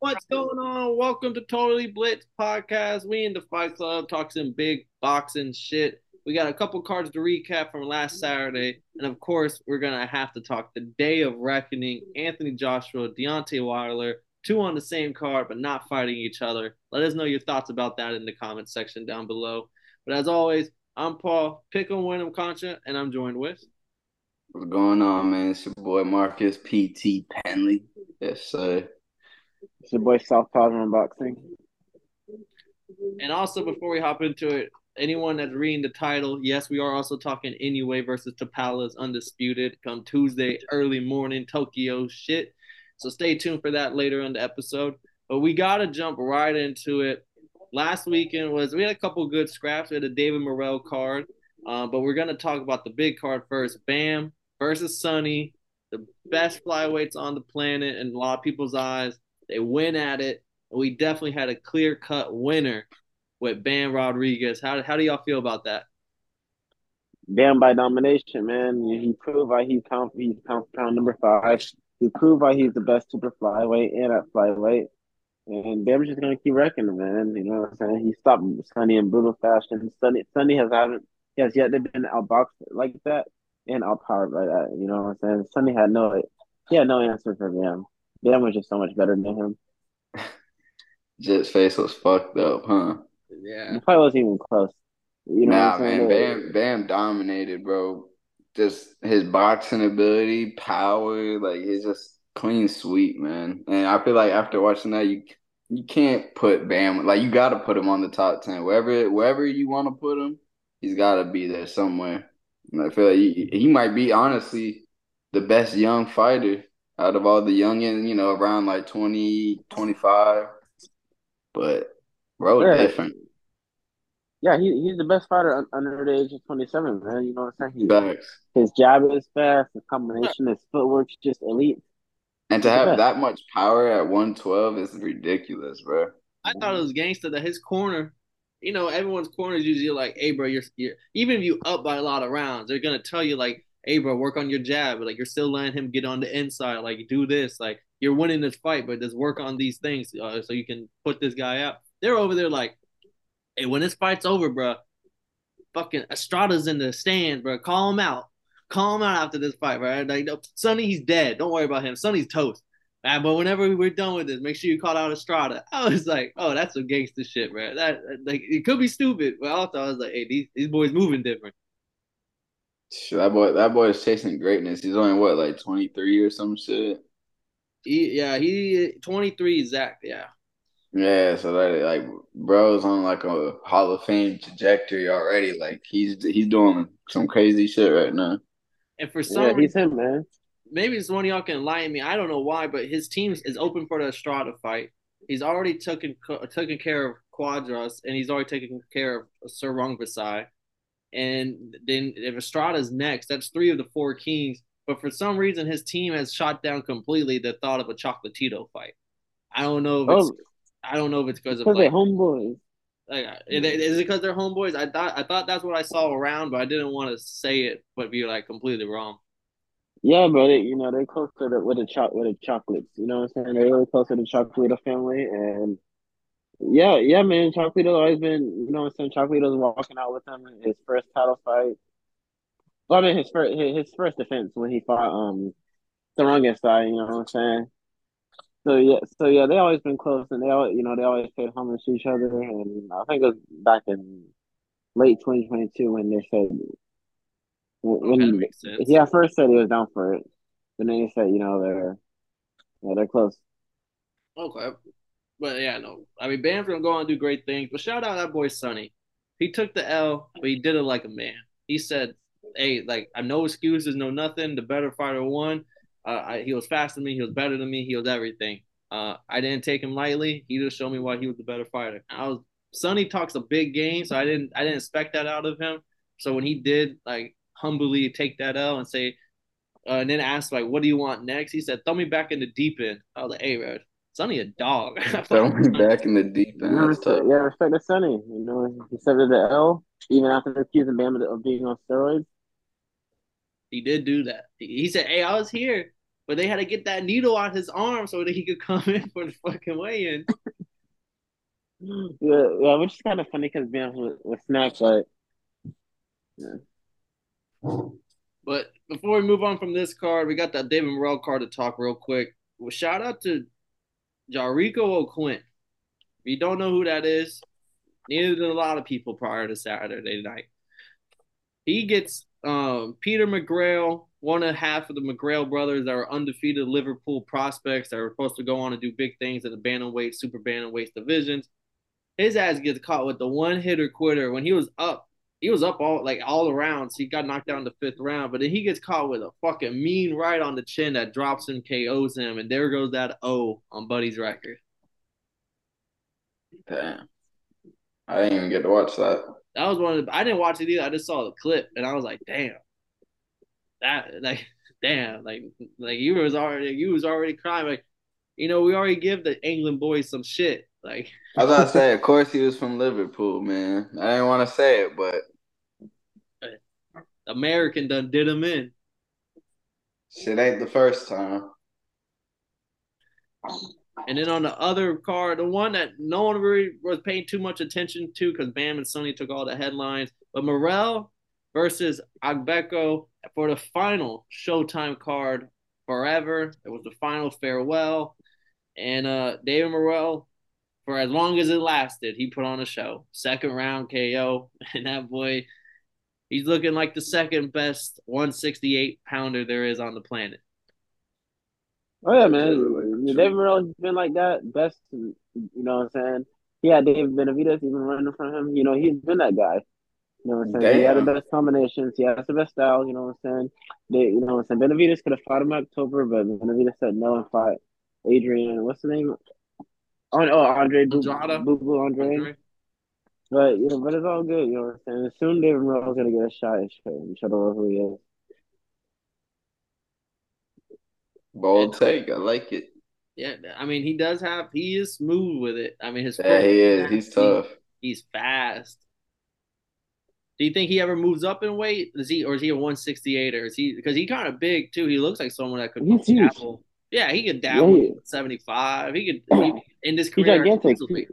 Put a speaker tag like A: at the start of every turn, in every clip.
A: What's going on? Welcome to Totally Blitz Podcast. We in the Fight Club talk some big boxing shit. We got a couple cards to recap from last Saturday, and of course, we're gonna have to talk the Day of Reckoning. Anthony Joshua, Deontay Wilder, two on the same card but not fighting each other. Let us know your thoughts about that in the comments section down below. But as always, I'm Paul Pickle Wyndham Concha, and I'm joined with.
B: What's going on, man? It's your boy Marcus PT Penley. Yes, sir.
C: It's your boy South Tavern Boxing.
A: And also, before we hop into it, anyone that's reading the title, yes, we are also talking Inoue versus Tapales Undisputed come Tuesday early morning Tokyo shit. So stay tuned for that later in the episode. But we gotta jump right into it. Last weekend was we had a couple good scraps. We had a David Morrell card, uh, but we're gonna talk about the big card first. Bam versus Sunny, the best flyweights on the planet in a lot of people's eyes. They win at it. We definitely had a clear cut winner with Bam Rodriguez. How how do y'all feel about that?
C: Bam by domination, man. He proved why he's count he's count pound number five. He proved why he's the best super flyweight and at flyweight. And Bam's just gonna keep wrecking man. You know what I'm saying? He stopped Sunny in brutal fashion. Sunny Sunny has haven't he has yet to been outboxed like that and outpowered by that. You know what I'm saying? Sunny had no he had no answer for Bam. Bam was just so much better than him.
B: Jet's face was fucked up, huh?
A: Yeah.
C: The fight wasn't even close. You know
B: nah, man, Bam Bam dominated, bro. Just his boxing ability, power, like he's just clean sweep, man. And I feel like after watching that, you you can't put Bam like you got to put him on the top ten wherever wherever you want to put him. He's got to be there somewhere. And I feel like he, he might be honestly the best young fighter out of all the youngins, you know, around like 20, 25. But bro, yeah. different.
C: Yeah, he, he's the best fighter under the age of 27, man. You know what I'm saying? He, Facts. His jab is fast, his combination, his footwork's just elite.
B: And to have that much power at 112 is ridiculous, bro.
A: I thought it was gangster that his corner, you know, everyone's corner is usually like, hey, bro, you're, you're even if you up by a lot of rounds, they're going to tell you, like, hey, bro, work on your jab. Like, you're still letting him get on the inside. Like, do this. Like, you're winning this fight, but just work on these things uh, so you can put this guy out. They're over there like, hey, when this fight's over, bro, fucking Estrada's in the stands, bro. Call him out. Call him out after this fight, right? Like, no, Sunny, he's dead. Don't worry about him. Sunny's toast. Man, but whenever we're done with this, make sure you call out Estrada. I was like, oh, that's some gangster shit, man. That like it could be stupid, but also I was like, hey, these these boys moving different.
B: That boy, that boy is chasing greatness. He's only what, like twenty three or some shit.
A: He, yeah, he twenty three exact. Yeah.
B: Yeah, so that like bro's on like a Hall of Fame trajectory already. Like he's he's doing some crazy shit right now.
A: And for some,
C: yeah, he's him, man.
A: Maybe it's one of y'all can enlighten me. I don't know why, but his team is open for the Estrada fight. He's already taken taken care of Cuadras, and he's already taken care of Sor Rungvisai. And then if Estrada's next, that's three of the four kings. But for some reason, his team has shot down completely the thought of a Chocolatito fight. I don't know if it's, oh, I don't know if it's because of
C: like, they're homeboys.
A: Like, is it because they're homeboys? I thought I thought that's what I saw around, but I didn't want to say it, but be like completely wrong.
C: Yeah, but it, you know they're close to the with the cho- with the chocolates. You know what I'm saying? They're really close to the family, and yeah, yeah, man. Chocolito's always been, you know what I'm saying? Chocolito's walking out with him in his first title fight. Well, I mean, his first his first defense when he fought um the wrongest side. You know what I'm saying? So yeah, so yeah, they always been close, and they always, you know, they always paid homage to each other. And I think it was back in late 2022 when they said when okay, he at first said he was down for it, but then he said, you know, they're yeah, they're close.
A: Okay. But yeah, no. I mean, Bam's gonna go on and do great things. But shout out that boy Sunny. He took the L, but he did it like a man. He said, "Hey, like I no excuses, no nothing. The better fighter won. Uh, I, he was faster than me. He was better than me. He was everything. Uh, I didn't take him lightly. He just showed me why he was the better fighter. I was Sunny talks a big game, so I didn't I didn't expect that out of him. So when he did like humbly take that L and say, uh, and then ask like, "What do you want next?" He said, "Throw me back in the deep end." I was like, "Hey, Sunny a dog.
B: Throw back in the deep end.
C: Yeah, respect, yeah, respect to Sunny. You know, he said the L even after accusing Bam of being on steroids.
A: He did do that. He said, "Hey, I was here, but they had to get that needle out his arm so that he could come in for the fucking weigh-in.
C: Yeah, yeah, which is kind of funny because being with, with Snack, but yeah.
A: But before we move on from this card, we got that David Morrell card to talk real quick. Well, shout out to Jericho O'Quinn. If you don't know who that is, neither did a lot of people prior to Saturday night. He gets um, Peter McGrail, one and a half of the McGrail brothers that are undefeated Liverpool prospects that are supposed to go on and do big things in the bantamweight, super bantamweight divisions. His ass gets caught with the one hitter quitter when he was up he was up all like all around. So he got knocked down in the fifth round, but then he gets caught with a fucking mean right on the chin that drops him, KOs him, and there goes that O on Buddy's record.
B: Damn. I didn't even get to watch that.
A: That was one of the I didn't watch it either. I just saw the clip and I was like, damn. That like damn, like like you was already you was already crying. Like, you know, we already give the England boys some shit. Like
B: I was gonna say, of course he was from Liverpool, man. I didn't want to say it, but
A: American done did him in.
B: Shit ain't the first time.
A: And then on the other card, the one that no one really was paying too much attention to because Bam and Sunny took all the headlines, but Morrell versus Agbeko for the final Showtime card forever. It was the final farewell. And uh David Morrell, for as long as it lasted, he put on a show. Second round KO. And that boy He's looking like the second best 168 pounder there is on the planet.
C: Oh yeah, man. David Morrell's been like that. Best, you know what I'm saying? Yeah, David Benavidez even running from him. You know, he's been that guy. You know what I'm saying? Damn. He had the best combinations. He has the best style. You know what I'm saying? They, you know what I'm saying? Benavidez could have fought him in October, but Benavidez said no and fought Adrian. What's the name? Oh, oh Andre Boo Boo Andre. Andre. But you know, but it's all good. You know what I'm saying? Soon David Morrell's gonna get a shot and show the world who he is.
B: Bold take. I like it.
A: Yeah, I mean, he does have. He is smooth with it. I mean, his.
B: Yeah, he is. He's tough.
A: he's fast. Do you think he ever moves up in weight? Is he or is he a one sixty eight or is he because he kind of big too? He looks like someone that could
C: he's
A: dabble. Yeah, he could dabble yeah. seventy five. He could he, in this career. He's gigantic.
C: He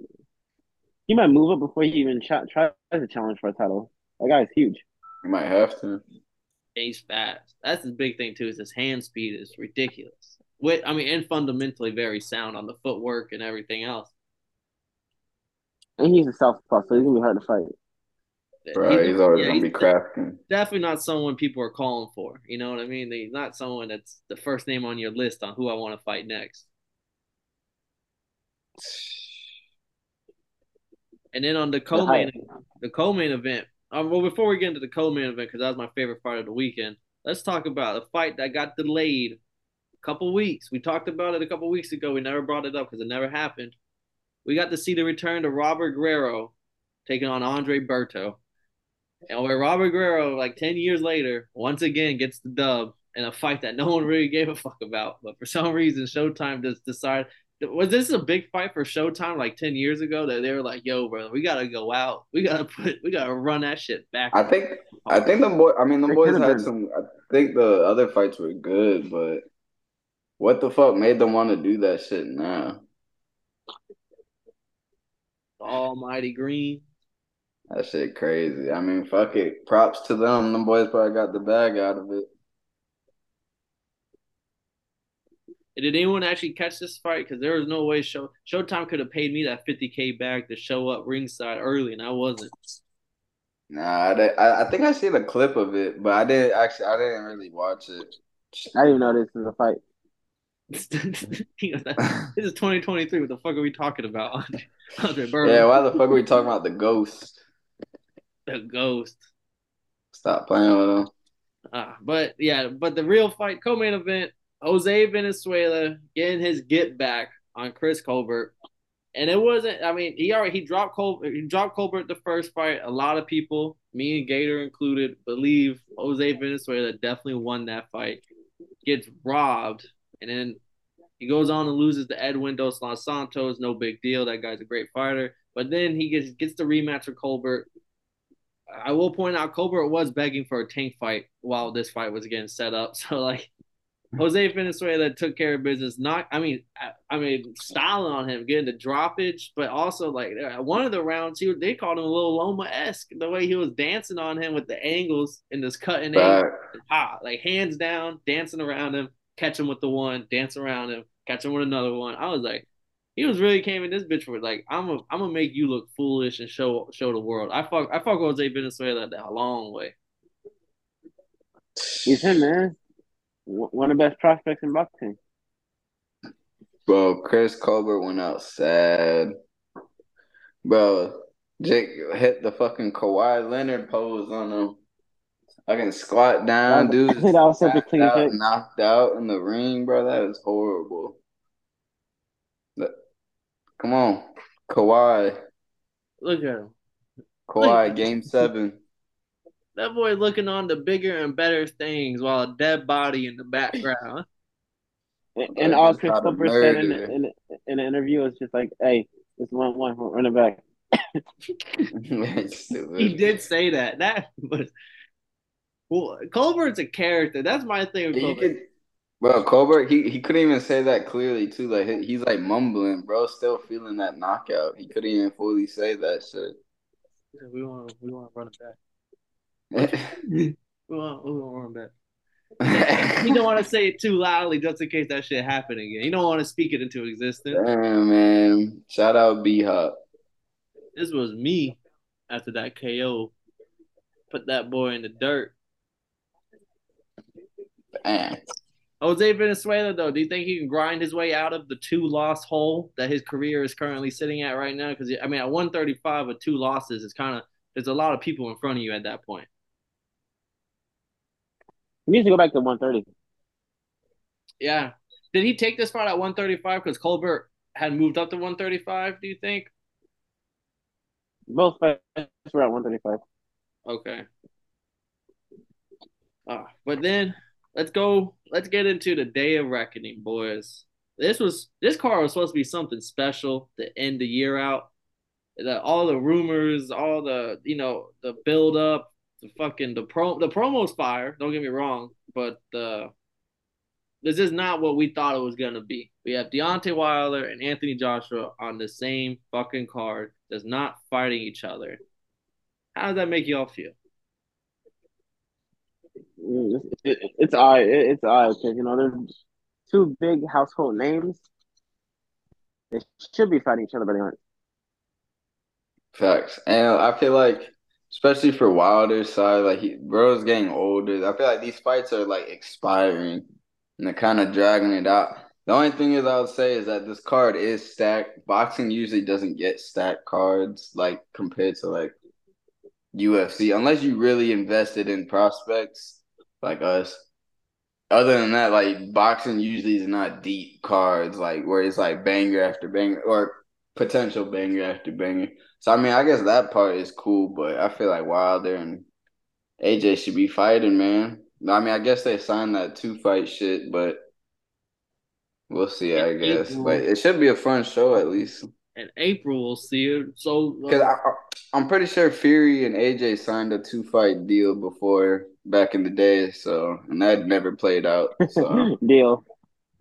C: might move up before he even try, tries to challenge for a title. That guy's huge.
B: He might have to.
A: He's fast. That's his big thing too. Is his hand speed is ridiculous. With I mean, and fundamentally very sound on the footwork and everything else.
C: And he's a southpaw, so he's gonna be hard to fight.
B: Right, he's, he's always yeah, gonna be crafting.
A: Definitely not someone people are calling for. You know what I mean? He's not someone that's the first name on your list on who I want to fight next. And then on the co-main, the co-main event. Um, well, before we get into the co-main event, because that was my favorite part of the weekend, let's talk about the fight that got delayed a couple weeks. We talked about it a couple weeks ago. We never brought it up because it never happened. We got to see the return to Robert Guerrero taking on Andre Berto. And where Robert Guerrero, like 10 years later, once again gets the dub in a fight that no one really gave a fuck about. But for some reason, Showtime just decided was this a big fight for Showtime like ten years ago that they were like, "Yo, bro, we gotta go out. We gotta put. We gotta run that shit back."
B: I think. I think the boy. I mean, the boys had some. I think the other fights were good, but what the fuck made them want to do that shit now?
A: Almighty Green.
B: That shit crazy. I mean, fuck it. Props to them. Them boys probably got the bag out of it.
A: Did anyone actually catch this fight? Because there was no way show Showtime could have paid me that 50k back to show up ringside early, and I wasn't.
B: Nah, I, I think I seen a clip of it, but I didn't actually. I didn't really watch it.
C: I didn't know this was a fight.
A: this is 2023. What the fuck are we talking about,
B: Andre Yeah, why the fuck are we talking about the ghost?
A: The ghost.
B: Stop playing with him.
A: Uh, but yeah, but the real fight, co-main event, Jose Valenzuela getting his get back on Chris Colbert. And it wasn't. I mean, he already he dropped Colbert. He dropped Colbert the first fight. A lot of people, me and Gator included, believe Jose Valenzuela definitely won that fight. Gets robbed, and then he goes on and loses to Edwin De Los Santos. No big deal. That guy's a great fighter. But then he gets gets the rematch with Colbert. I will point out Colbert was begging for a tank fight while this fight was getting set up. So like Jose Valenzuela took care of business. Not, I mean, I, I mean, styling on him, getting the droppage, but also like one of the rounds, he they called him a little Loma esque. The way he was dancing on him with the angles and this cutting angle, ah, like hands down, dancing around him, catch him with the one, dance around him, catch him with another one. I was like, he was really came in this bitch for like, I'm a, I'm gonna make you look foolish and show show the world. I fuck, I fuck Jose Valenzuela that a long way.
C: He's him, man one of the best prospects in boxing.
B: Bro, Chris Colbert went out sad. Bro, Jake hit the fucking Kawhi Leonard pose on him. I can squat down, dude. that was such a clean out, hit. Knocked out in the ring, bro. That was horrible. But, come on, Kawhi.
A: Look at him.
B: Kawhi, game seven.
A: That boy looking on the bigger and better things while a dead body in the background.
C: and, and all Christopher said in, in, in an interview was just like, "Hey, it's one one running back."
A: he did say that. That was well. Colbert's a character. That's my thing with Colbert. Could,
B: bro, Colbert, he, he couldn't even say that clearly too. Like he's like mumbling, bro. Still feeling that knockout. He couldn't even fully say that shit.
A: We want we want to run it back we want, we want back. you don't want to say it too loudly just in case that shit happen again. You don't want to speak it into existence.
B: Damn, man. Shout out B Hop.
A: This was me after that KO. Put that boy in the dirt.
B: Man.
A: Jose Valenzuela, though, do you think he can grind his way out of the two loss hole that his career is currently sitting at right now? Because I mean, at 135 with two losses, it's kind of there's a lot of people in front of you at that point.
C: He needs to go back to 130.
A: Yeah. Did he take this fight at 135 because Colbert had moved up to 135, do you think?
C: Both fights were at 135.
A: Okay. Uh, but then let's go. Let's get into the day of reckoning, boys. This was this car was supposed to be something special to end the year out. The, all the rumors, all the you know the build up, the fucking the pro the promo's fire. Don't get me wrong, but uh, this is not what we thought it was gonna be. We have Deontay Wilder and Anthony Joshua on the same fucking card, just not fighting each other. How does that make y'all feel?
C: It's, it's odd. It's odd because you know there's two big household names. They should be fighting each other, but they aren't.
B: Facts, and I feel like especially for Wilder's side, like he bro's getting older. I feel like these fights are like expiring and they're kind of dragging it out. The only thing is I would say is that this card is stacked. Boxing usually doesn't get stacked cards like compared to like UFC unless you really invested in prospects like us. Other than that, like boxing usually is not deep cards like where it's like banger after banger or potential banger after banger. So I mean, I guess that part is cool, but I feel like Wilder and AJ should be fighting, man. I mean, I guess they signed that two fight shit, but we'll see. I guess, April, but it should be a fun show at least.
A: In April, we'll see it. So,
B: because uh, I, am pretty sure Fury and AJ signed a two fight deal before back in the day, so and that never played out. So
C: deal.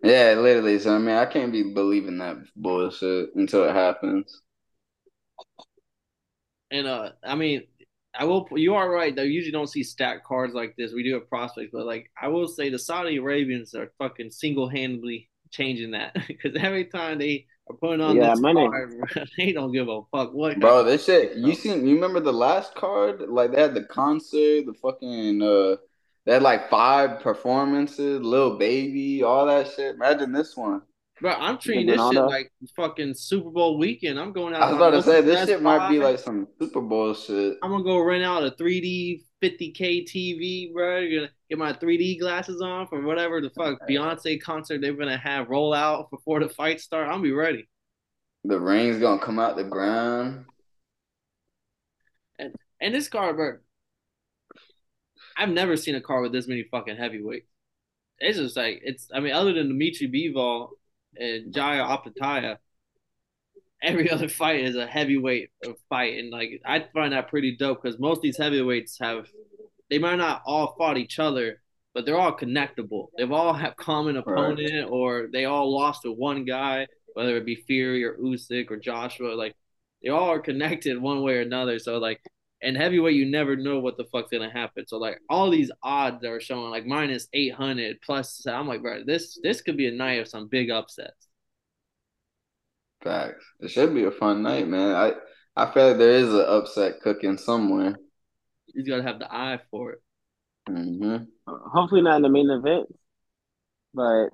B: Yeah, literally. So I mean, I can't be believing that bullshit until it happens.
A: And uh, I mean, I will. You are right. They usually don't see stacked cards like this. We do have prospects, but like I will say, the Saudi Arabians are fucking single handedly changing that because every time they are putting on yeah, this card, they don't give a fuck what.
B: Bro, this shit. You seen? You remember the last card? Like they had the concert, the fucking. uh They had like five performances, little baby, all that shit. Imagine this one.
A: Bro, I'm treating this shit like fucking Super Bowl weekend. I'm going out.
B: I was about to say this shit might be like some Super Bowl shit.
A: I'm gonna go rent out a 3D 50k TV, bro. You're gonna get my 3D glasses on for whatever the fuck Beyonce concert they're gonna have roll out before the fight start. I'll be ready.
B: The ring's gonna come out the ground.
A: And and this car, bro. I've never seen a car with this many fucking heavyweights. It's just like it's. I mean, other than Dimitri Bivol and Jai Opetaia, every other fight is a heavyweight fight, and like I find that pretty dope because most of these heavyweights have they might not all fought each other, but they're all connectable. They've all have common opponent, right. or they all lost to one guy, whether it be Fury or Usyk or Joshua. Like they all are connected one way or another. So like in heavyweight, you never know what the fuck's gonna happen. So like all these odds that are showing like minus eight hundred plus, I'm like, bro, this this could be a night of some big upsets.
B: Facts. It should be a fun night, man. I I feel like there is an upset cooking somewhere.
A: You gotta have the eye for it.
B: Mm-hmm.
C: Hopefully not in the main event, but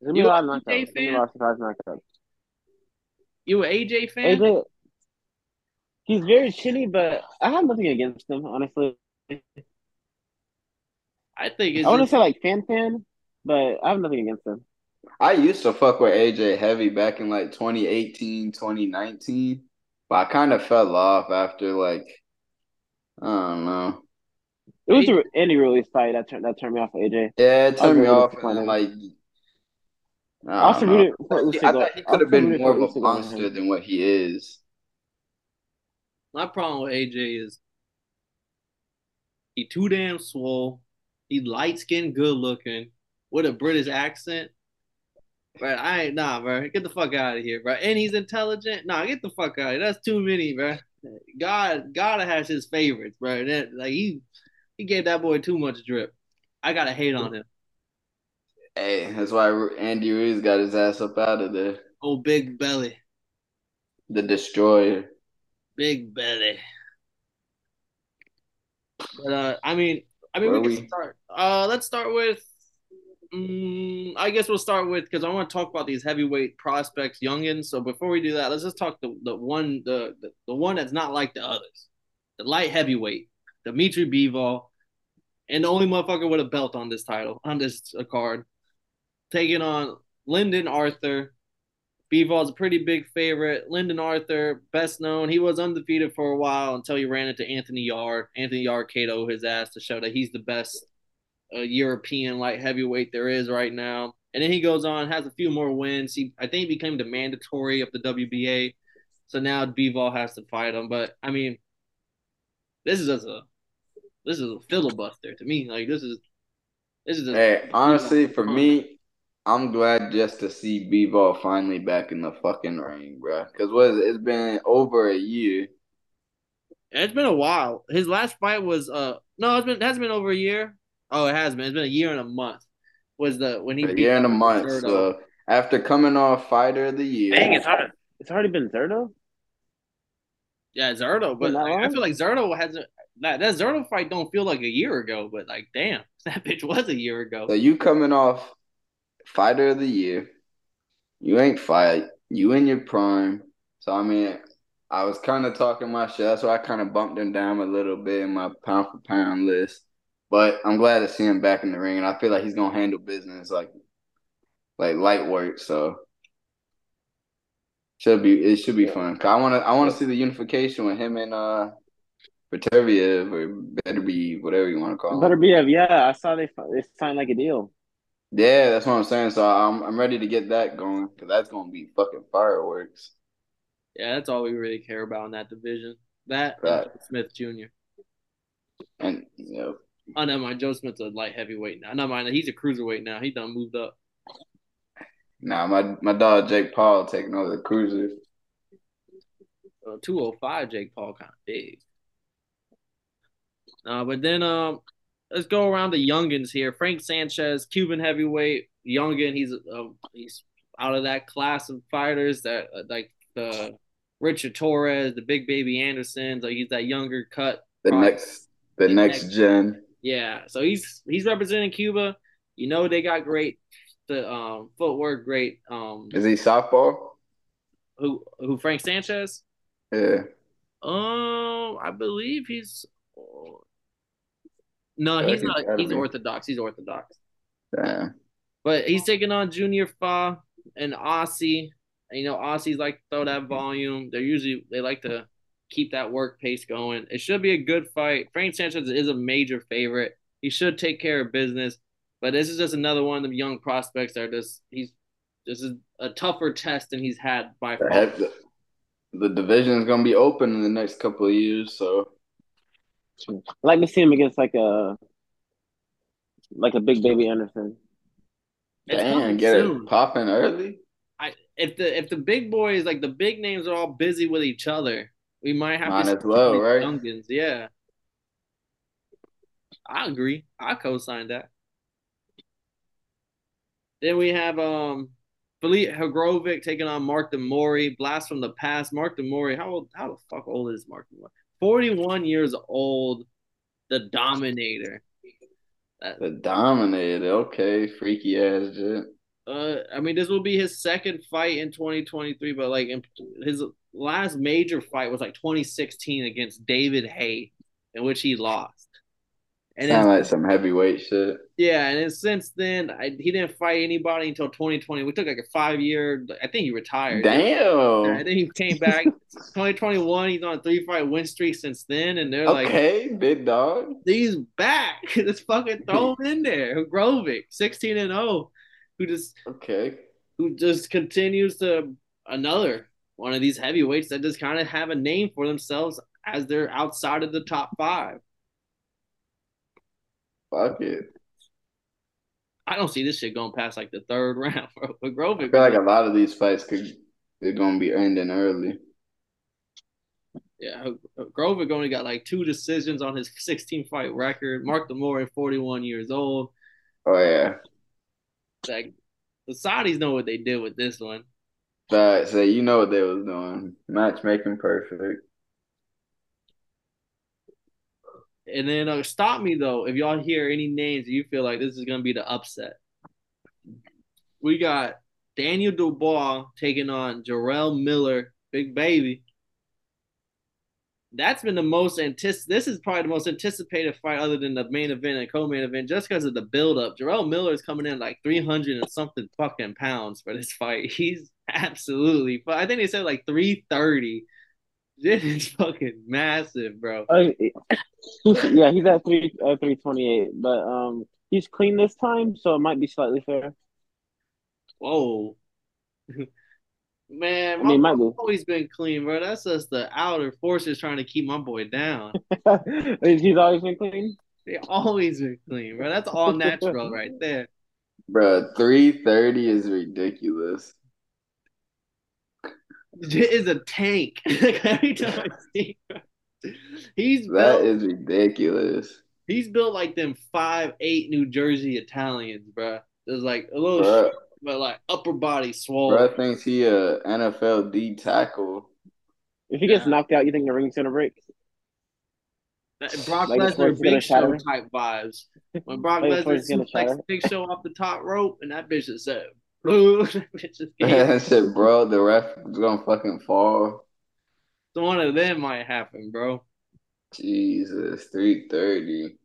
C: there's gonna be a lot of knockouts. There's a lot of surprise knockouts.
A: You an AJ fan?
C: AJ, he's very chinny, but I have nothing against him, honestly.
A: I think
C: I want to say like fan fan, but I have nothing against him.
B: I used to fuck with AJ heavy back in like 2018, 2019, but I kind of fell off after like I don't know.
C: It was the Andy Ruiz fight that turned that turned me off AJ.
B: Yeah, it turned me off, and like. I also rooted for Usyk. I thought he could have been more of a monster than what he is.
A: My problem with AJ is he too damn swole. He light skinned, good looking, with a British accent. But I ain't nah, bro. Get the fuck out of here, bro. And he's intelligent. Nah, get the fuck out of here. That's too many, bro. God, God has his favorites, bro. That like he he gave that boy too much drip. I gotta hate on him.
B: Hey, that's why Andy Ruiz got his ass up out of there.
A: Oh, big belly.
B: The destroyer.
A: Big belly. But uh, I mean, I mean, Where we can we? start. Uh, let's start with. Um, I guess we'll start with because I want to talk about these heavyweight prospects, youngins. So before we do that, let's just talk the the one the the, the one that's not like the others, the light heavyweight, Dimitri Bivol, and the only motherfucker with a belt on this title on this uh, card, taking on Lyndon Arthur, Bivol's a pretty big favorite. Lyndon Arthur, best known, he was undefeated for a while until he ran into Anthony Yarde. Anthony Yarde KO his ass to show that he's the best uh, European light heavyweight there is right now. And then he goes on, has a few more wins. He, I think, he became the mandatory of the WBA. So now Bivol has to fight him. But I mean, this is just a this is a filibuster to me. Like this is this is. A,
B: hey, honestly, for me, I'm glad just to see Bivol finally back in the fucking ring, bro. Because what is it? it's been over a year.
A: It's been a while. His last fight was uh no, it's been it hasn't been over a year. Oh, it has been. It's been a year and a month. Was the when he
B: a year and a month. Zurdo. So after coming off fighter of the year,
C: dang, it's hard. It's already been Zurdo.
A: Yeah, Zurdo, but like, I feel like Zurdo hasn't. That that Zurdo fight don't feel like a year ago, but like, damn, that bitch was a year ago.
B: So you coming off fighter of the year. You ain't fight. You in your prime. So I mean, I was kind of talking my shit. That's why I kind of bumped him down a little bit in my pound for pound list. But I'm glad to see him back in the ring, and I feel like he's gonna handle business like like light work. So should be it should be fun. I want to I want to see the unification with him and uh Beterbiev or better be whatever you want to call him.
C: Beterbiev, yeah. I saw they they signed like a deal.
B: Yeah, that's what I'm saying. So I'm I'm ready to get that going because that's gonna be fucking fireworks.
A: Yeah, that's all we really care about in that division. That right. Smith Jr.
B: And you know,
A: oh no, mind Joe Smith's a light heavyweight now. No mind he's a cruiserweight now. He done moved up.
B: Nah, my my dog Jake Paul taking over the cruiser.
A: Uh, 205 Jake Paul kind of big. Uh, but then um let's go around the youngins here. Frank Sanchez, Cuban heavyweight, youngin. He's um, he's out of that class of fighters that uh, like the Richard Torrez, the Big Baby Andersons. Like he's that younger cut.
B: The next, the next, next gen.
A: Yeah, so he's he's representing Cuba. You know they got great the um footwork, great. Um,
B: is he southpaw?
A: Who who Frank Sanchez?
B: Yeah.
A: Um, I believe he's no, he's not. He's orthodox. He's orthodox.
B: Yeah.
A: But he's taking on Junior Fa and Aussie. And, you know, Aussies like to throw that volume. They're usually they like to keep that work pace going. It should be a good fight. Frank Sanchez is a major favorite. He should take care of business. But this is just another one of the young prospects that are just he's this is a tougher test than he's had by far.
B: The, the division is gonna be open in the next couple of years, so
C: I like to see him against like a like a big baby Anderson.
A: It's
B: Damn, get
A: soon.
B: it popping early.
A: I if the if the big boys like the big names are all busy with each other, we might have
B: Might
A: to
B: as well, right?
A: youngins. Yeah, I agree. I co-sign that. Then we have um Filip Hrgovic taking on Mark de Mori. Blast from the past. Mark de Mori. How old? How the fuck old is Mark de Mori? Forty-one years old. The Dominator.
B: The dominated. Okay, freaky ass shit.
A: Uh, I mean, this will be his second fight in 2023, but like in, his last major fight was like 2016 against David Haye, in which he lost. And
B: Sound
A: then,
B: like some heavyweight shit.
A: yeah, and then since then, I, he didn't fight anybody until 2020. We took like a five year. I think he retired. And
B: Damn.
A: then he came back 2021. He's on a three fight win streak since then, and they're like,
B: Okay, big dog.
A: he's back. Just fucking throw him in there. Grovic, 16 and 0, who just
B: Okay.
A: who just continues to another one of these heavyweights that just kind of have a name for themselves as they're outside of the top five.
B: Fuck it.
A: I don't see this shit going past like the third round, bro. But
B: I feel like a lot of these fights could they're gonna be ending early.
A: yeah, Grovic only got like two decisions on his 16 fight record. Mark de Mori, 41 years old.
B: Oh yeah.
A: Like the Saudis know what they did with this one.
B: That so you know what they was doing. Matchmaking perfect.
A: And then uh, stop me though if y'all hear any names you feel like this is gonna be the upset. We got Daniel Dubois taking on Jarrell Miller, big baby. That's been the most antici- This is probably the most anticipated fight other than the main event and co-main event, just because of the build-up. Jarrell Miller is coming in like three hundred and something fucking pounds for this fight. He's absolutely. But I think they said like three thirty. This is fucking massive, bro.
C: Uh, yeah, he's at three uh, three twenty eight, but um, he's clean this time, so it might be slightly fair.
A: Whoa. Man,
C: I
A: my
C: mean, might
A: boy's
C: be.
A: always been clean, bro. That's just the outer forces trying to keep my boy down.
C: he's always been clean.
A: They always been clean, bro. That's all natural right there.
B: Bro, 330 is ridiculous.
A: It is a tank. Like every time I see him, he's
B: That
A: built,
B: is ridiculous.
A: he's built like them five eight New Jersey Italians, bro. There's like a little
B: Bruh,
A: short, but like upper body swole.
B: bruh thinks he a NFL D tackle.
C: If he gets
A: Yeah.
C: knocked out, you think the ring's gonna break?
A: Brock
C: Like the
A: Lesnar, Big Show
C: shatter?
A: type vibes. When Brock
C: Like the
A: Lesnar
C: floor's gonna?
A: Big Show off the top rope, and that bitch is said, "Blue." That.
B: I said, bro, the ref is gonna fucking fall.
A: So one of them might happen, bro.
B: Jesus, 330.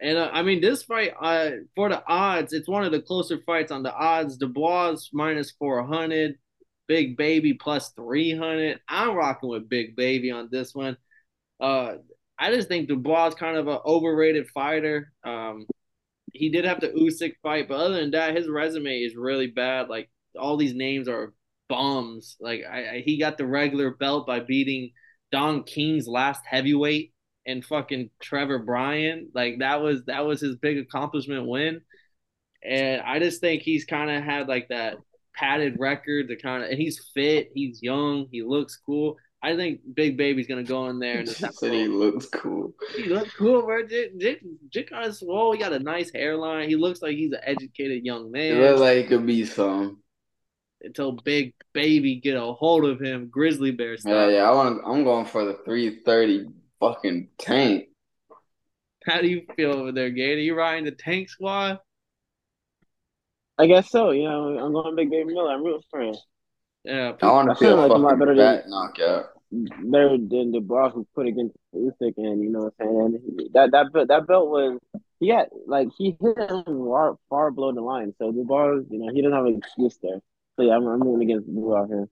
A: And uh, I mean, this fight, uh, for the odds, it's one of the closer fights on the odds. Dubois minus four hundred, Big Baby plus three hundred. I'm rocking with Big Baby on this one. Uh, I just think Dubois is kind of an overrated fighter. Um, he did have the Usyk fight, but other than that, his resume is really bad. Like all these names are bums. Like I, I he got the regular belt by beating Don King's last heavyweight and fucking Trevor Bryan. Like that was that was his big accomplishment win. And I just think he's kind of had like that padded record to kind of and he's fit, he's young, he looks cool. I think Big Baby's gonna go in there and just
B: She
A: have a
B: said he looks cool.
A: he looks cool, bro. Jit, Jit, Jit kind of swole. He got a nice hairline. He looks like he's an educated young
B: It
A: man.
B: looks like it could be some.
A: Until Big Baby get a hold of him, Grizzly Bear
B: Yeah,
A: style.
B: yeah. I want. I'm going for the 330 fucking tank.
A: How do you feel over there, Gator? You riding the tank squad?
C: I guess so. You know, I'm going Big Baby Miller. I'm rooting for him.
A: Yeah,
B: I want to
C: feel
B: a
C: like a lot
B: fucking
C: better
B: fat
C: than-
B: knockout.
C: Better than the boss was put against Usyk, and you know what I'm saying. And that that belt that belt was he got like he hit him far far below the line. So the bar, you know, he doesn't have an excuse there. So yeah, I'm, I'm rooting against Dubois here.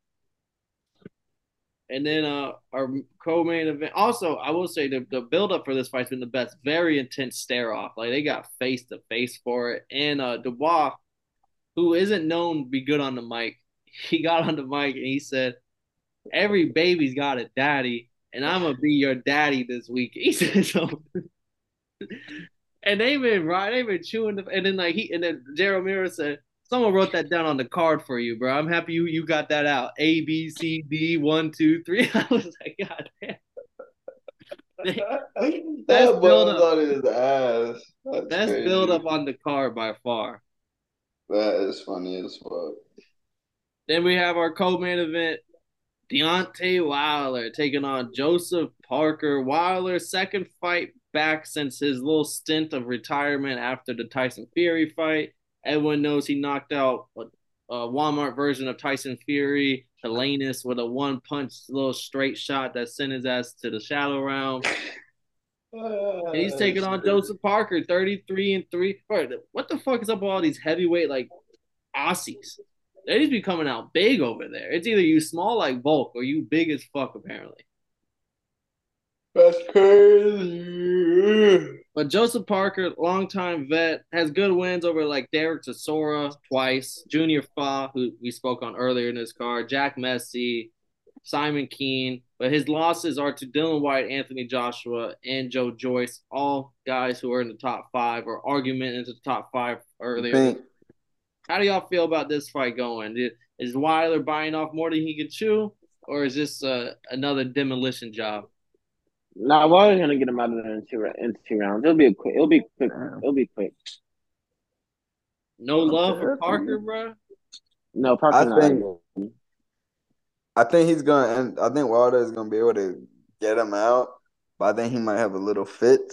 A: And then uh, our co-main event. Also, I will say the the build up for this fight's been the best. Very intense stare off. Like they got face to face for it. And uh, Dubois, who isn't known to be good on the mic, he got on the mic and he said, "Every baby's got a daddy, and I'm gonna be your daddy this week." He said so. And they've been right, they've been chewing the, and then like he and then Jarrell Miller said, Someone wrote that down on the card for you, bro. I'm happy you you got that out. A B C D one two three. I was like, God damn.
B: that build up on his ass.
A: That's best build up on the card by far.
B: That is funny as fuck.
A: Then we have our co-main event: Deontay Wilder taking on Joseph Parker. Wilder's second fight back since his little stint of retirement after the Tyson Fury fight. Everyone knows he knocked out a, a Walmart version of Tyson Fury, Helenius, with a one punch little straight shot that sent his ass to the shadow round. Uh, he's taking on Joseph Parker, 33 and 3. What the fuck is up with all these heavyweight like Aussies? They just be coming out big over there. It's either you small like Volk or you big as fuck, apparently.
B: That's crazy.
A: But Joseph Parker, longtime vet, has good wins over like Derek Chisora twice, Junior Fa, who we spoke on earlier in this card, Jack Massey, Simon Kean. But his losses are to Dillian Whyte, Anthony Joshua, and Joe Joyce, all guys who are in the top five or argument into the top five earlier. How do y'all feel about this fight going? Is Wilder buying off more than he can chew, or is this uh, another demolition job?
C: Nah, Wilder's gonna get him out of there in two in two rounds. It'll be a quick. It'll be quick. It'll be quick.
A: No love for Parker, bro.
C: No, Parker.
B: I think. I think he's gonna, and I think Wilder is gonna be able to get him out, but I think he might have a little fit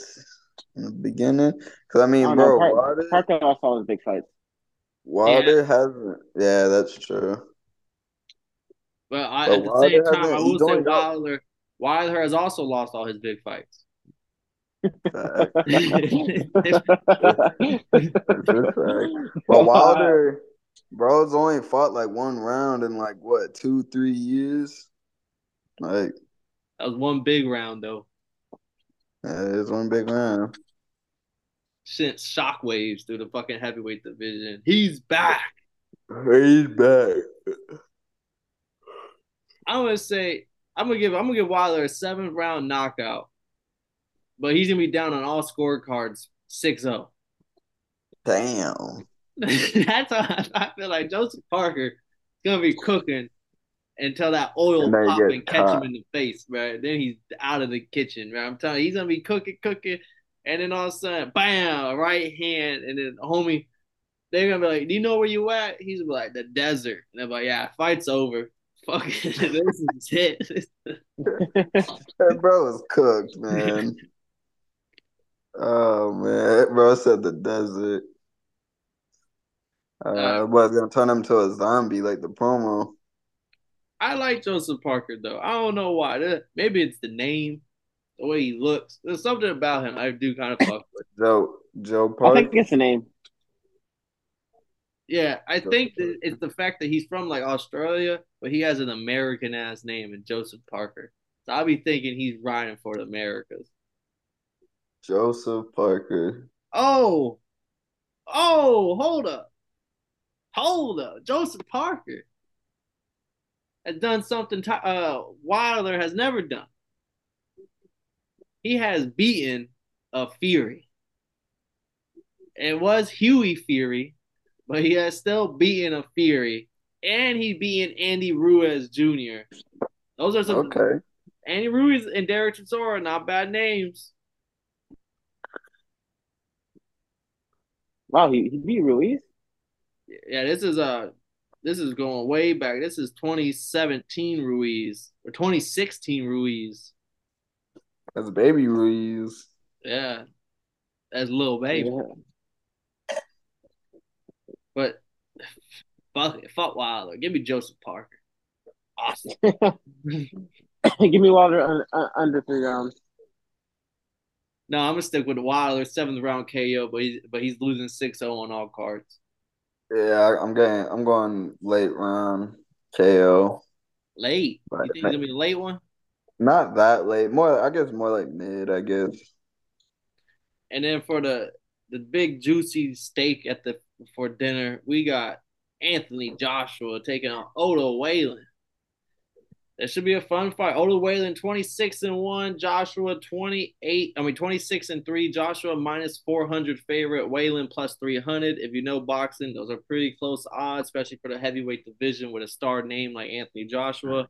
B: in the beginning. Because I mean, I bro,
C: Parker, Wilder, Parker lost all his big fights.
B: Wilder yeah. hasn't. Yeah, that's true.
A: But, I, at the same time, I will say Wilder. Wilder has also lost all his big fights.
B: well, Wilder, bro's only fought like one round in like what two, three years. Like
A: that was one big round though.
B: Yeah, it was one big round.
A: Sent shockwaves through the fucking heavyweight division. He's back.
B: He's back.
A: I'm gonna say I'm gonna give I'm gonna give Wilder a seventh round knockout, but he's gonna be down on all scorecards 6-0.
B: Damn.
A: That's how I feel like Joseph Parker is gonna be cooking until that oil pop and catch him in the face, right? Then he's out of the kitchen, right? I'm telling you, he's gonna be cooking, cooking, and then all of a sudden, bam, right hand, and then homie, they're gonna be like, "Do you know where you at?" He's like, "The desert," and they're like, "Yeah, fight's over." Fuck this is it.
B: that bro is cooked, man. oh man, bro said the desert. Uh, uh was gonna turn him to a zombie like the promo.
A: I like Joseph Parker though. I don't know why. Maybe it's the name, the way he looks. There's something about him I do kind of fuck with.
B: Joe Joe Parker.
C: I think it's the name.
A: Yeah, I think it's the fact that he's from like Australia, but he has an American ass name in Joseph Parker. So I'll be thinking he's riding for the Americas.
B: Joseph Parker.
A: Oh, oh, hold up, hold up, Joseph Parker has done something t- uh, Wilder has never done. He has beaten a Fury. It was Hughie Fury but he has still beaten a Fury, and he beaten Andy Ruiz Jr. Those are some
B: okay.
A: Andy Ruiz and Derek Chisora, not bad names.
C: Wow, he, he beat Ruiz.
A: Yeah, this is a uh, this is going way back. This is 2017 Ruiz or 2016 Ruiz.
B: That's baby Ruiz.
A: Yeah, that's little baby. Yeah. But fuck, fuck Wilder. Give me Joseph Parker. Awesome.
C: Give me Wilder under three rounds.
A: No, I'm gonna stick with Wilder seventh round KO, but he's but he's losing 6-0 on all cards.
B: Yeah, I'm getting I'm going late round KO.
A: Late? But you think it's gonna be a late one?
B: Not that late. More I guess more like mid, I guess.
A: And then for the the big juicy steak at the for dinner, we got Anthony Joshua taking on Otto Wallin. This should be a fun fight. Otto Wallin 26 and 1, Joshua 28, I mean 26 and 3, Joshua minus 400 favorite, Whalen plus 300. If you know boxing, those are pretty close odds, especially for the heavyweight division with a star name like Anthony Joshua.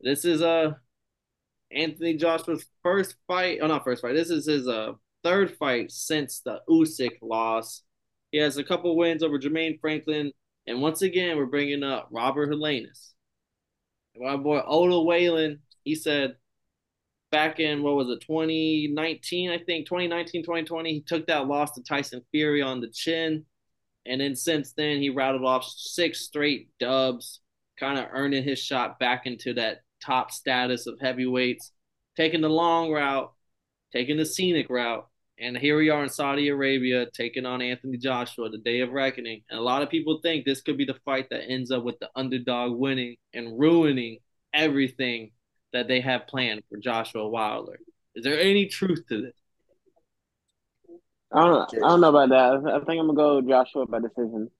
A: This is a uh, Anthony Joshua's first fight. Oh, not first fight. This is his uh third fight since the Usyk loss. He has a couple wins over Jermaine Franklin, and once again, we're bringing up Robert Helenius my boy Otto Wallin, he said back in what was it 2019 i think 2019 2020 he took that loss to tyson fury on the chin and then since then he rattled off six straight dubs kind of earning his shot back into that top status of heavyweights taking the long route taking the scenic route and here we are in saudi arabia taking on anthony joshua the day of reckoning and a lot of people think this could be the fight that ends up with the underdog winning and ruining everything that they have planned for Joshua Wilder. Is there any truth to this?
C: I don't. I don't know about that. I think I'm gonna go Joshua by decision.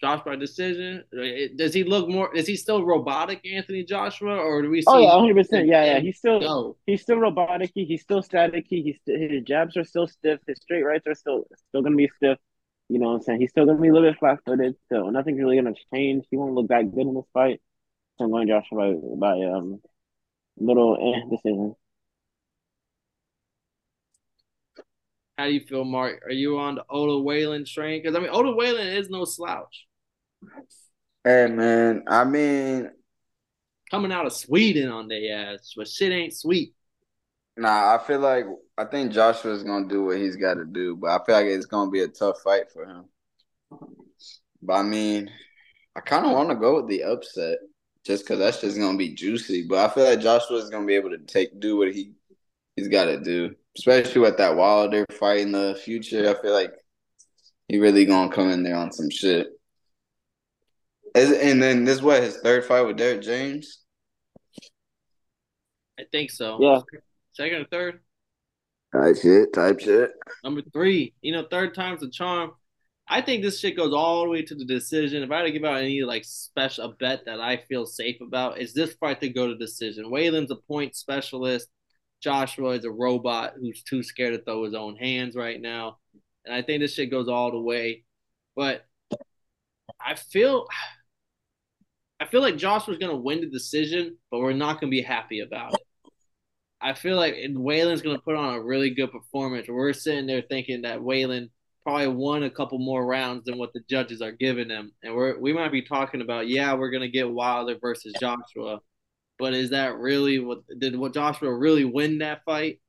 A: Josh by decision. Does he look more? Is he still robotic, Anthony Joshua, or do we?
C: oh yeah, 100. percent Yeah, yeah. He's still go? he's still robotic. He's still static. He's his jabs are still stiff. His straight rights are still still gonna be stiff. You know what I'm saying? He's still gonna be a little bit flat footed. So nothing's really gonna change. He won't look that good in this fight. So I'm going Joshua by, by um little eh, decision.
A: How do you feel, Mark? Are you on the Otto Wallin train? Because I mean, Otto Wallin is no slouch.
B: Hey man, I mean,
A: coming out of Sweden on their ass, but shit ain't sweet.
B: Nah, I feel like I think Joshua's gonna do what he's got to do, but I feel like it's gonna be a tough fight for him. But I mean, I kind of want to go with the upset just because that's just gonna be juicy. But I feel like Joshua's gonna be able to take do what he he's got to do, especially with that Wilder fight in the future. I feel like he really gonna come in there on some shit. And then this what his third fight with Derrick James.
A: I think so.
C: Yeah.
A: Second or third?
B: Type shit, type shit.
A: Number three, you know, third time's a charm. I think this shit goes all the way to the decision. If I had to give out any like special a bet that I feel safe about, is this fight to go to decision. Wallin's a point specialist. Joshua is a robot who's too scared to throw his own hands right now. And I think this shit goes all the way. But I feel I feel like Joshua's gonna win the decision, but we're not gonna be happy about it. I feel like Wallin's going to put on a really good performance. We're sitting there thinking that Whalen probably won a couple more rounds than what the judges are giving him, and we're we might be talking about yeah we're going to get Wilder versus Joshua, but is that really what did what Joshua really win that fight,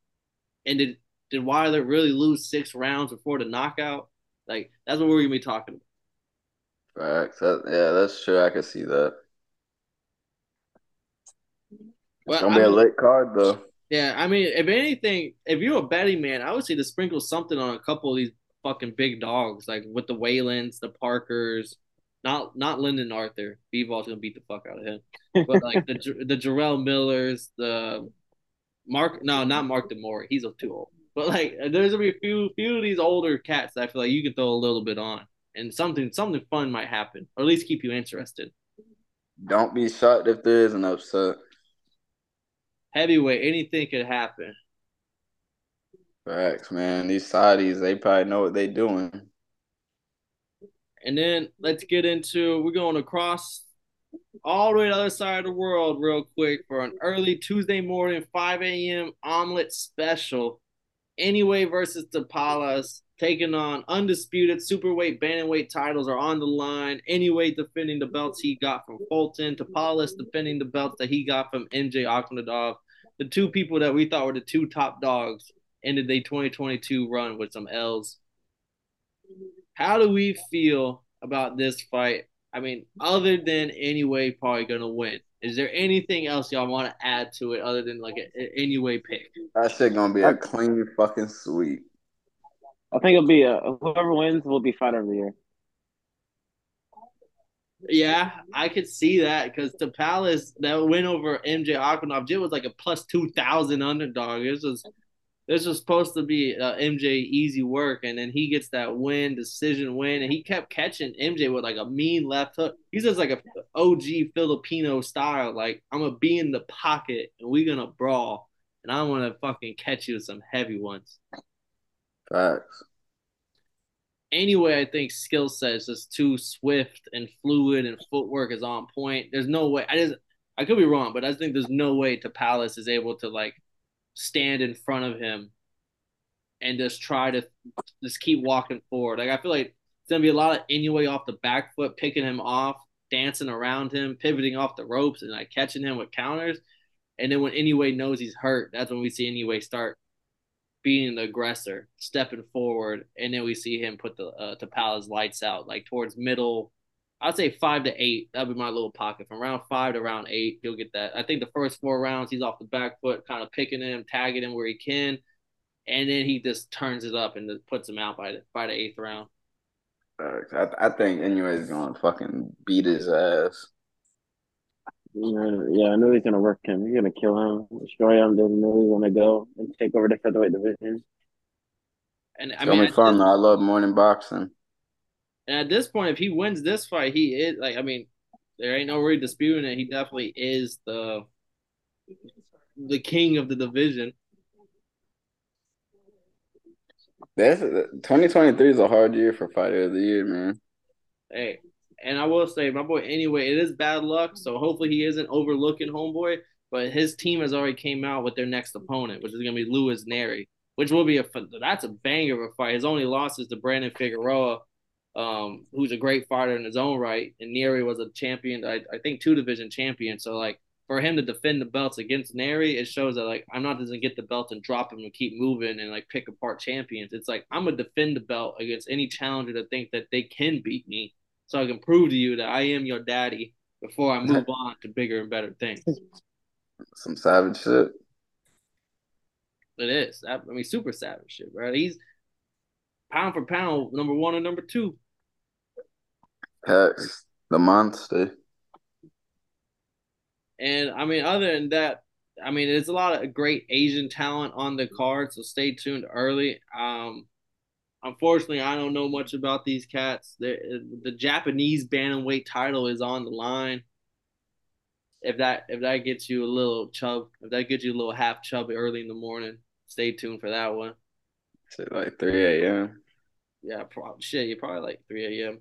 A: and did did Wilder really lose six rounds before the knockout? Like that's what we're gonna be talking
B: about. Facts. That, yeah, that's true. I can see that. Well, gonna be I mean, a late card though.
A: Yeah, I mean, if anything, if you're a betting man, I would say to sprinkle something on a couple of these fucking big dogs, like with the Wallins, the Parkers, not not Lyndon Arthur. Bivol gonna beat the fuck out of him, but like the the Jarrell Millers, the Mark, no, not Mark de Mori. He's too old. But like, there's gonna be a few few of these older cats that I feel like you can throw a little bit on, and something something fun might happen, or at least keep you interested.
B: Don't be shocked if there is an upset
A: heavyweight, anything could happen.
B: Facts, man. These Saudis, they probably know what they're doing.
A: And then let's get into we're going across all the way to the other side of the world real quick for an early Tuesday morning, 5 a.m. omelet special. Inoue versus Tapales taking on undisputed superweight, bantamweight titles are on the line. Inoue, defending the belts he got from Fulton. Tapales defending the belts that he got from MJ Akhmadov. The two people that we thought were the two top dogs ended the 2022 run with some L's. How do we feel about this fight? I mean, other than Inoue, probably gonna win. Is there anything else y'all want to add to it other than like an Inoue pick?
B: That shit gonna be a clean fucking sweep.
C: I think it'll be a whoever wins will be fighter of the year.
A: Yeah, I could see that because Tapales that win over MJ Akhmadov, Jit was like a plus two thousand underdog. This was this was supposed to be uh, MJ easy work, and then he gets that win, decision win, and he kept catching MJ with like a mean left hook. He's just like a OG Filipino style. Like I'm gonna be in the pocket and we gonna brawl, and I'm gonna fucking catch you with some heavy ones.
B: Facts.
A: Anyway, I think skill set is just too swift and fluid, and footwork is on point. There's no way. I just I could be wrong, but I think there's no way Tapales is able to like stand in front of him and just try to just keep walking forward. Like I feel like it's gonna be a lot of Inoue off the back foot, picking him off, dancing around him, pivoting off the ropes, and like catching him with counters. And then when Inoue knows he's hurt, that's when we see Inoue start being the aggressor, stepping forward, and then we see him put the uh, Tapales lights out, like towards middle I'd say five to eight. That'd be my little pocket. From round five to round eight, He'll get that. I think the first four rounds, he's off the back foot, kind of picking him, tagging him where he can, and then he just turns it up and puts him out by the by the eighth round.
B: I, I think Inoue is gonna fucking beat his ass.
C: Yeah, yeah, I know he's gonna work him. He's gonna kill him, destroy him. Doesn't know he's gonna go and take over the featherweight division.
A: And
B: I mean, fun. I love morning boxing.
A: And at this point, if he wins this fight, he is like I mean, there ain't no really disputing it. He definitely is the the king of the division.
B: That's 2023 is a hard year for fighter of the year, man.
A: Hey, and I will say, my boy. Anyway, it is bad luck. So hopefully he isn't overlooking homeboy. But his team has already came out with their next opponent, which is gonna be Luis Nery, which will be a that's a banger of a fight. His only loss is to Brandon Figueroa, um, who's a great fighter in his own right, and Nery was a champion, I, I think two division champion. So like for him to defend the belts against Nery, it shows that like I'm not just gonna get the belt and drop him and keep moving and like pick apart champions. It's like I'm gonna defend the belt against any challenger that think that they can beat me, so I can prove to you that I am your daddy before I move on to bigger and better things.
B: Some savage shit.
A: It is. I mean, super savage shit, bro. He's pound for pound, number one and number two.
B: Hex, the monster.
A: And I mean, other than that, I mean, there's a lot of great Asian talent on the card, so stay tuned early. Um, unfortunately, I don't know much about these cats. The, the Japanese bantamweight title is on the line. If that if that gets you a little chub, if that gets you a little half chubby early in the morning, stay tuned for that one.
B: Say like three a.m.
A: Yeah, probably shit. you're probably like three a.m.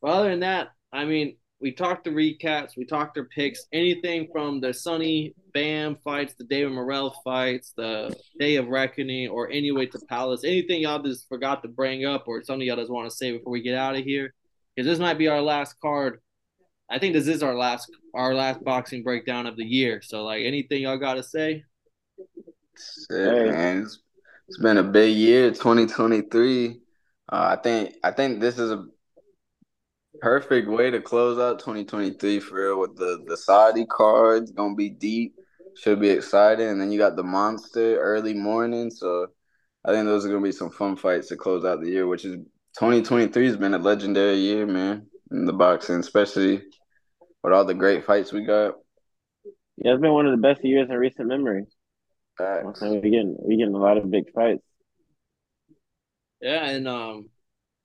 A: But other than that, I mean, we talked the recaps, we talked their picks, anything from the Sunny Bam fights, the David Morrell fights, the Day of Reckoning, or Inoue to Palace, anything y'all just forgot to bring up, or something y'all just want to say before we get out of here, because this might be our last card. I think this is our last our last boxing breakdown of the year. So, like, anything y'all got to say?
B: Man. It's, it's been a big year, 2023. Uh, I think I think this is a perfect way to close out 2023 for real with the the Saudi cards gonna be deep, should be exciting, and then you got the monster early morning. So I think those are gonna be some fun fights to close out the year, which is 2023 has been a legendary year, man, in the boxing, especially with all the great fights we got.
C: Yeah, it's been one of the best years in recent memory. Facts. We getting we getting a lot of big fights.
A: Yeah, and um,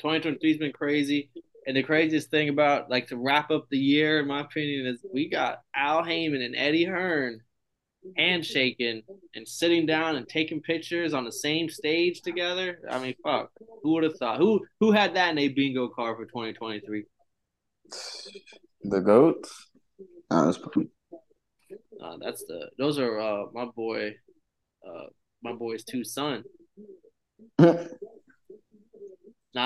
A: 2023's been crazy. And the craziest thing about like to wrap up the year, in my opinion, is we got Al Haymon and Eddie Hearn handshaking and sitting down and taking pictures on the same stage together. I mean, fuck, who would have thought? Who who had that in a bingo card for 2023?
B: The goats. That's pretty...
A: uh, that's the. Those are uh, my boy, uh, my boy's two son. I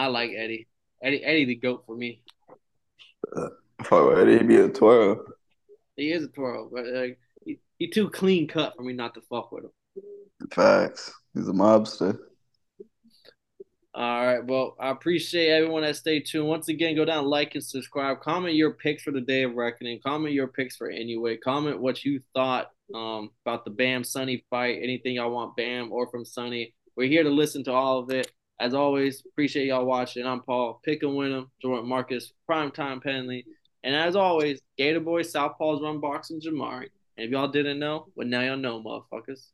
A: like Eddie. Eddie, Eddie the goat for me.
B: Uh, Eddie, be a twirl.
A: He is a twirl, but like he, he too clean cut for me not to fuck with him.
B: Facts. He's a mobster.
A: All right. Well, I appreciate everyone that stayed tuned. Once again, go down, like, and subscribe. Comment your picks for the day of reckoning. Comment your picks for Inoue. Comment what you thought um, about the Bam Sunny fight. Anything y'all want Bam or from Sunny. We're here to listen to all of it. As always, appreciate y'all watching. I'm Paul. Pick and win them. Jordan Marcus, Primetime Penley. And as always, Gator Boy, Southpaws Run Boxing Jamari. And if y'all didn't know, well, now y'all know, motherfuckers.